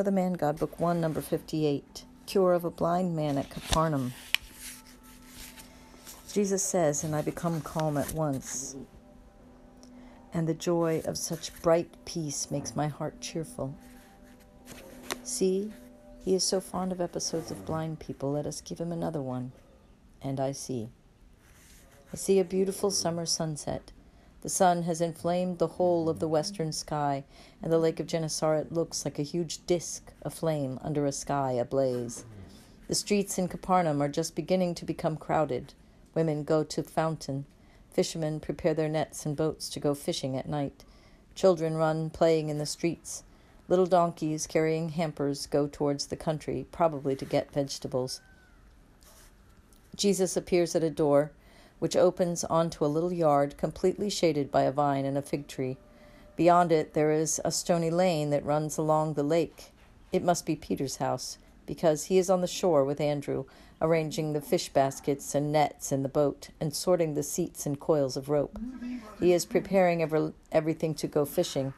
Of the Man God, Book 1, number 58. Cure of a blind man at Capernaum. Jesus says, and I become calm at once. And the joy of such bright peace makes my heart cheerful. See, he is so fond of episodes of blind people, let us give him another one. And I see. I see a beautiful summer sunset the sun has inflamed the whole of the western sky, and the lake of Gennesaret looks like a huge disk aflame under a sky ablaze. The streets in Capernaum are just beginning to become crowded. Women go to fountain. Fishermen prepare their nets and boats to go fishing at night. Children run playing in the streets. Little donkeys carrying hampers go towards the country, probably to get vegetables. Jesus appears at a door which opens onto a little yard completely shaded by a vine and a fig tree. Beyond it, there is a stony lane that runs along the lake. It must be Peter's house, because he is on the shore with Andrew, arranging the fish baskets and nets in the boat and sorting the seats and coils of rope. He is preparing every, everything to go fishing,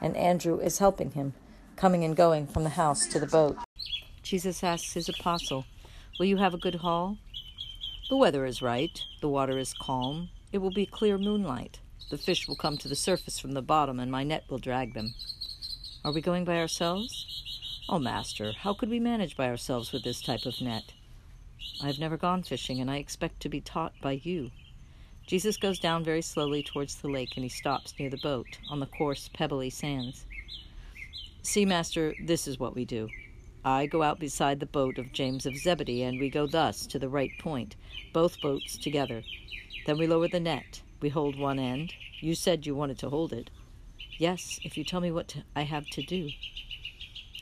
and Andrew is helping him, coming and going from the house to the boat. Jesus asks his apostle, Will you have a good haul? The weather is right, the water is calm, it will be clear moonlight. The fish will come to the surface from the bottom, and my net will drag them. Are we going by ourselves? Oh, master, how could we manage by ourselves with this type of net? I have never gone fishing, and I expect to be taught by you. Jesus goes down very slowly towards the lake, and he stops near the boat on the coarse, pebbly sands. See, master, this is what we do. I go out beside the boat of James of Zebedee, and we go thus to the right point, both boats together. Then we lower the net. We hold one end. You said you wanted to hold it. Yes, if you tell me what to, I have to do.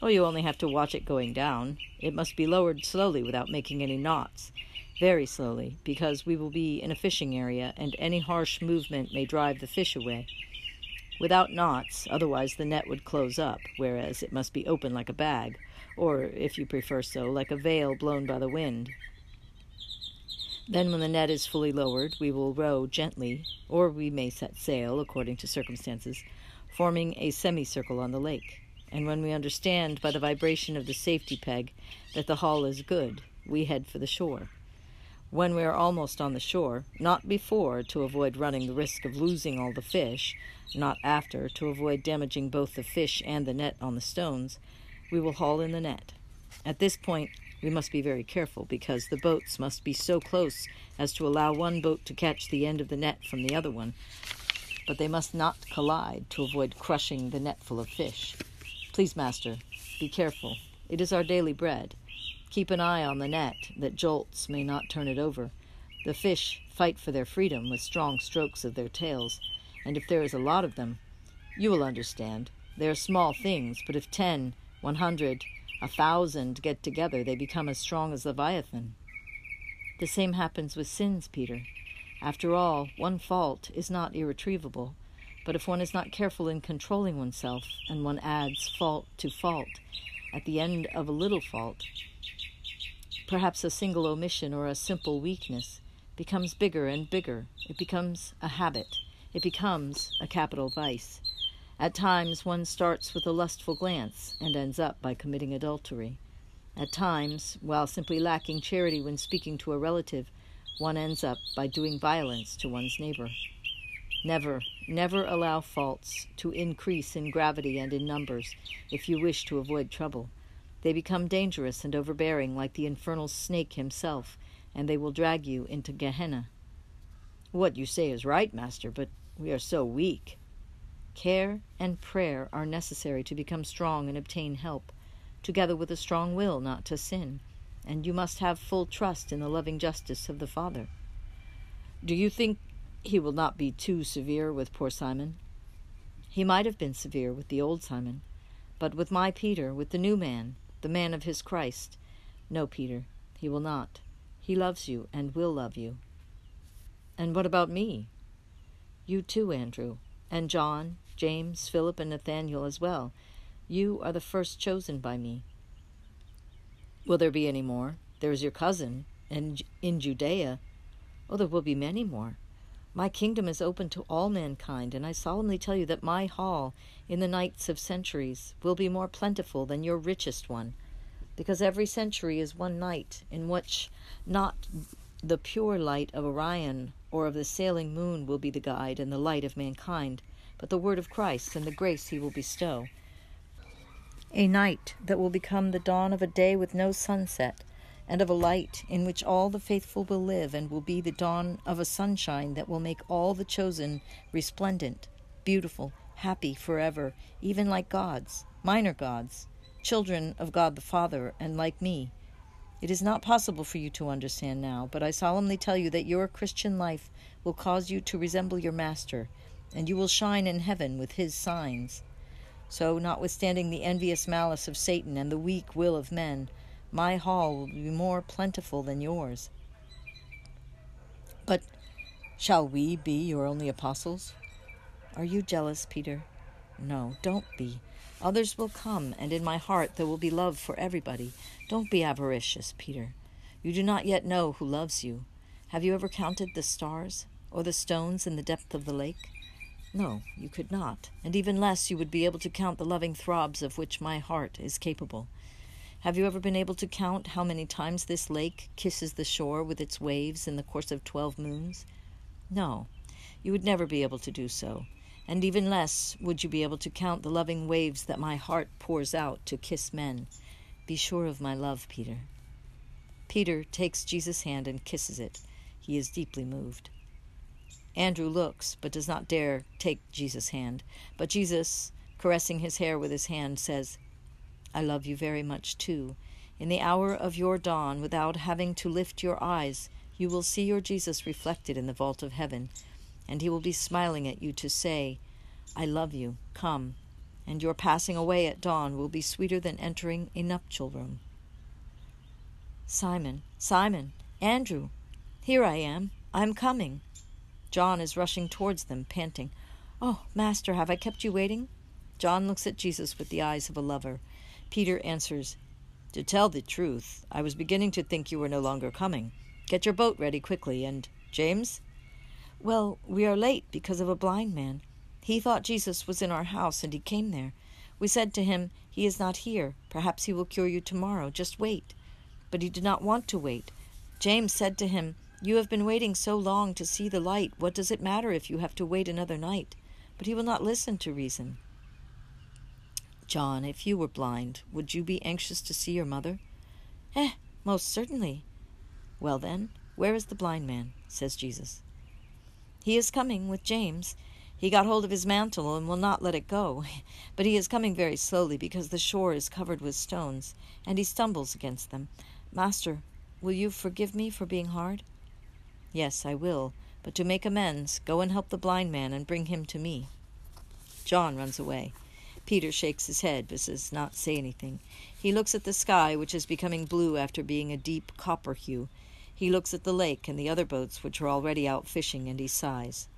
Oh, you only have to watch it going down. It must be lowered slowly without making any knots. Very slowly, because we will be in a fishing area, and any harsh movement may drive the fish away. Without knots, otherwise the net would close up, whereas it must be open like a bag or, if you prefer so, like a veil blown by the wind. Then, when the net is fully lowered, we will row gently, or we may set sail, according to circumstances, forming a semicircle on the lake. And when we understand by the vibration of the safety peg that the haul is good, we head for the shore. When we are almost on the shore, not before to avoid running the risk of losing all the fish, not after to avoid damaging both the fish and the net on the stones, we will haul in the net. At this point, we must be very careful because the boats must be so close as to allow one boat to catch the end of the net from the other one, but they must not collide to avoid crushing the net full of fish. Please, master, be careful. It is our daily bread. Keep an eye on the net that jolts may not turn it over. The fish fight for their freedom with strong strokes of their tails, and if there is a lot of them, you will understand. They are small things, but if ten 100, a thousand get together, they become as strong as Leviathan. The same happens with sins, Peter. After all, one fault is not irretrievable, but if one is not careful in controlling oneself, and one adds fault to fault, at the end of a little fault, perhaps a single omission or a simple weakness, becomes bigger and bigger. It becomes a habit. It becomes a capital vice. At times, one starts with a lustful glance and ends up by committing adultery. At times, while simply lacking charity when speaking to a relative, one ends up by doing violence to one's neighbor. Never, never allow faults to increase in gravity and in numbers if you wish to avoid trouble. They become dangerous and overbearing like the infernal snake himself, and they will drag you into Gehenna. What you say is right, master, but we are so weak. Care and prayer are necessary to become strong and obtain help, together with a strong will not to sin, and you must have full trust in the loving justice of the Father. Do you think he will not be too severe with poor Simon? He might have been severe with the old Simon, but with my Peter, with the new man, the man of his Christ, no, Peter, he will not. He loves you and will love you. And what about me? You too, Andrew, and John, James, Philip, and Nathaniel as well. You are the first chosen by me. Will there be any more? There is your cousin, and in Judea. Oh, there will be many more. My kingdom is open to all mankind, and I solemnly tell you that my haul in the nights of centuries will be more plentiful than your richest one, because every century is one night in which not the pure light of Orion or of the sailing moon will be the guide and the light of mankind, but the word of Christ and the grace he will bestow. A night that will become the dawn of a day with no sunset, and of a light in which all the faithful will live, and will be the dawn of a sunshine that will make all the chosen resplendent, beautiful, happy forever, even like gods, minor gods, children of God the Father, and like me, it is not possible for you to understand now, but I solemnly tell you that your Christian life will cause you to resemble your Master, and you will shine in heaven with his signs. So, notwithstanding the envious malice of Satan and the weak will of men, my haul will be more plentiful than yours. But shall we be your only apostles? Are you jealous, Peter? No, don't be. Others will come, and in my heart there will be love for everybody. Don't be avaricious, Peter. You do not yet know who loves you. Have you ever counted the stars, or the stones in the depth of the lake? No, you could not, and even less you would be able to count the loving throbs of which my heart is capable. Have you ever been able to count how many times this lake kisses the shore with its waves in the course of twelve moons? No, you would never be able to do so and even less would you be able to count the loving waves that my heart pours out to kiss men. Be sure of my love, Peter. Peter takes Jesus' hand and kisses it. He is deeply moved. Andrew looks, but does not dare take Jesus' hand. But Jesus, caressing his hair with his hand, says, I love you very much too. In the hour of your dawn, without having to lift your eyes, you will see your Jesus reflected in the vault of heaven and he will be smiling at you to say, I love you, come, and your passing away at dawn will be sweeter than entering a nuptial room. Simon, Simon, Andrew, here I am, I'm coming. John is rushing towards them, panting. Oh, Master, have I kept you waiting? John looks at Jesus with the eyes of a lover. Peter answers, To tell the truth, I was beginning to think you were no longer coming. Get your boat ready quickly, and James, well, we are late because of a blind man. He thought Jesus was in our house, and he came there. We said to him, He is not here. Perhaps he will cure you tomorrow. Just wait. But he did not want to wait. James said to him, You have been waiting so long to see the light. What does it matter if you have to wait another night? But he will not listen to reason. John, if you were blind, would you be anxious to see your mother? Eh, most certainly. Well, then, where is the blind man? says Jesus. He is coming with James. He got hold of his mantle and will not let it go. But he is coming very slowly because the shore is covered with stones, and he stumbles against them. Master, will you forgive me for being hard? Yes, I will. But to make amends, go and help the blind man and bring him to me. John runs away. Peter shakes his head but does not say anything. He looks at the sky, which is becoming blue after being a deep copper hue. He looks at the lake and the other boats which are already out fishing, and he sighs.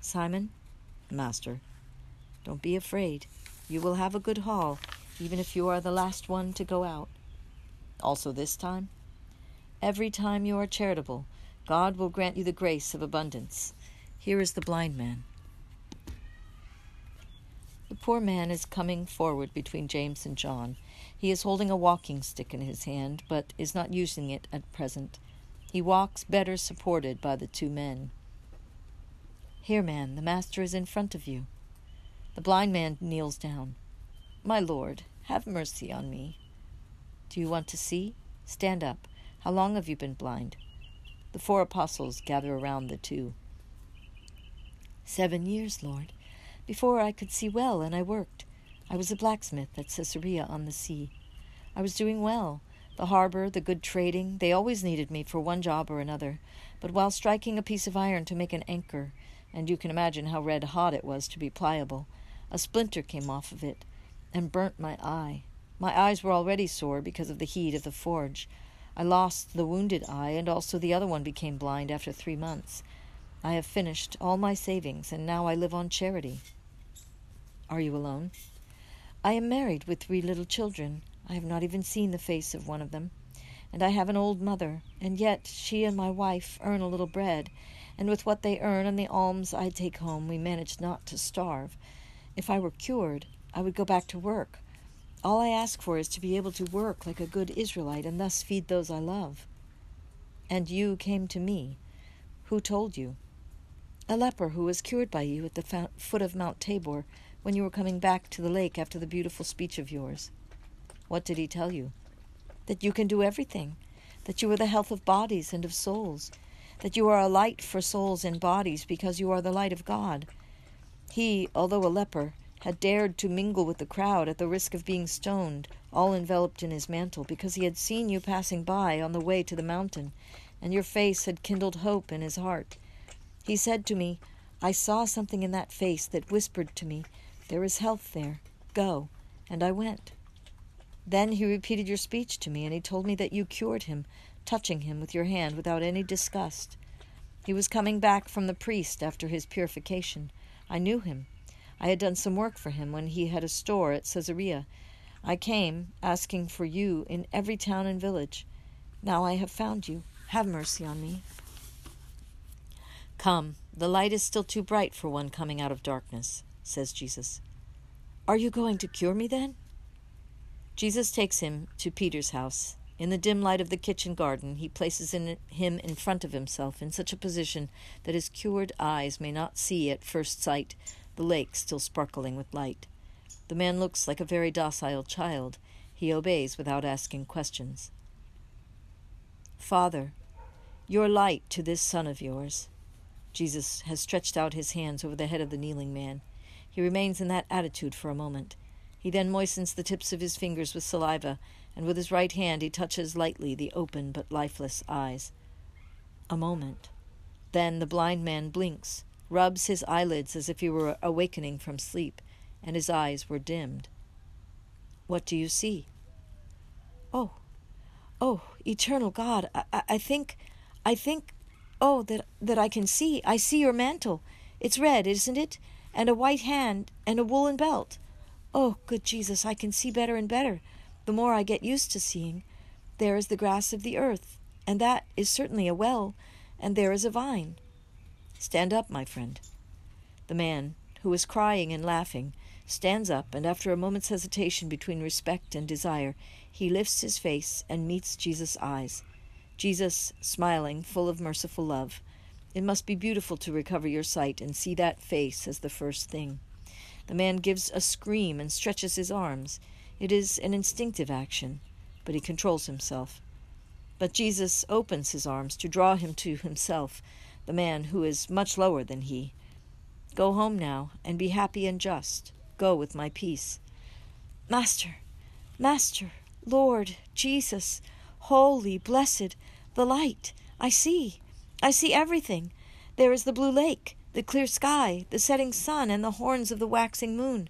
Simon, master, don't be afraid. You will have a good haul, even if you are the last one to go out. Also, this time? Every time you are charitable, God will grant you the grace of abundance. Here is the blind man. The poor man is coming forward between James and John. He is holding a walking stick in his hand, but is not using it at present. He walks better supported by the two men. Here, man, the master is in front of you. The blind man kneels down. My lord, have mercy on me. Do you want to see? Stand up. How long have you been blind? The four apostles gather around the two. Seven years, Lord. Before I could see well, and I worked. I was a blacksmith at Caesarea on the sea. I was doing well, the harbor, the good trading, they always needed me for one job or another. But while striking a piece of iron to make an anchor, and you can imagine how red hot it was to be pliable, a splinter came off of it and burnt my eye. My eyes were already sore because of the heat of the forge. I lost the wounded eye, and also the other one became blind after three months. I have finished all my savings, and now I live on charity. Are you alone? I am married with three little children. I have not even seen the face of one of them. and I have an old mother, and yet she and my wife earn a little bread, and with what they earn and the alms I take home, we manage not to starve. If I were cured, I would go back to work. All I ask for is to be able to work like a good Israelite and thus feed those I love. And you came to me. Who told you? A leper who was cured by you at the foot of Mount Tabor when you were coming back to the lake after the beautiful speech of yours. What did he tell you? That you can do everything, that you are the health of bodies and of souls, that you are a light for souls and bodies because you are the light of God. He, although a leper, had dared to mingle with the crowd at the risk of being stoned, all enveloped in his mantle, because he had seen you passing by on the way to the mountain, and your face had kindled hope in his heart. He said to me, I saw something in that face that whispered to me, There is health there. Go. And I went. Then he repeated your speech to me, and he told me that you cured him, touching him with your hand without any disgust. He was coming back from the priest after his purification. I knew him. I had done some work for him when he had a store at Caesarea. I came, asking for you in every town and village. Now I have found you. Have mercy on me. Come, the light is still too bright for one coming out of darkness, says Jesus. Are you going to cure me then? Jesus takes him to Peter's house. In the dim light of the kitchen garden, he places in him in front of himself in such a position that his cured eyes may not see at first sight the lake still sparkling with light. The man looks like a very docile child. He obeys without asking questions. Father, your light to this son of yours. Jesus has stretched out his hands over the head of the kneeling man. He remains in that attitude for a moment. He then moistens the tips of his fingers with saliva, and with his right hand he touches lightly the open but lifeless eyes. A moment. Then the blind man blinks, rubs his eyelids as if he were awakening from sleep, and his eyes were dimmed. What do you see? Oh, oh, eternal God, I, I think, I think Oh, that that I can see. I see your mantle. It's red, isn't it? And a white hand and a woolen belt. Oh, good Jesus, I can see better and better, the more I get used to seeing. There is the grass of the earth, and that is certainly a well, and there is a vine. Stand up, my friend. The man, who was crying and laughing, stands up, and after a moment's hesitation between respect and desire, he lifts his face and meets Jesus' eyes. Jesus smiling, full of merciful love. It must be beautiful to recover your sight and see that face as the first thing. The man gives a scream and stretches his arms. It is an instinctive action, but he controls himself. But Jesus opens his arms to draw him to himself, the man who is much lower than he. Go home now, and be happy and just. Go with my peace. Master, Master, Lord, Jesus, holy, blessed, the light. I see. I see everything. There is the blue lake, the clear sky, the setting sun, and the horns of the waxing moon.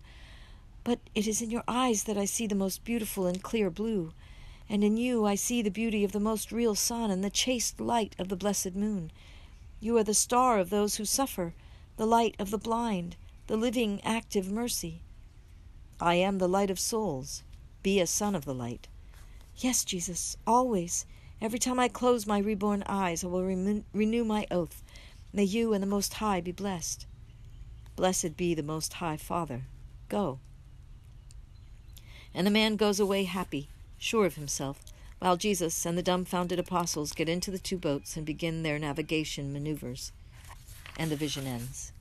But it is in your eyes that I see the most beautiful and clear blue, and in you I see the beauty of the most real sun and the chaste light of the blessed moon. You are the star of those who suffer, the light of the blind, the living, active mercy. I am the light of souls. Be a son of the light. Yes, Jesus, always. Every time I close my reborn eyes, I will renew my oath. May you and the Most High be blessed. Blessed be the Most High Father. Go. And the man goes away happy, sure of himself, while Jesus and the dumbfounded apostles get into the two boats and begin their navigation maneuvers. And the vision ends.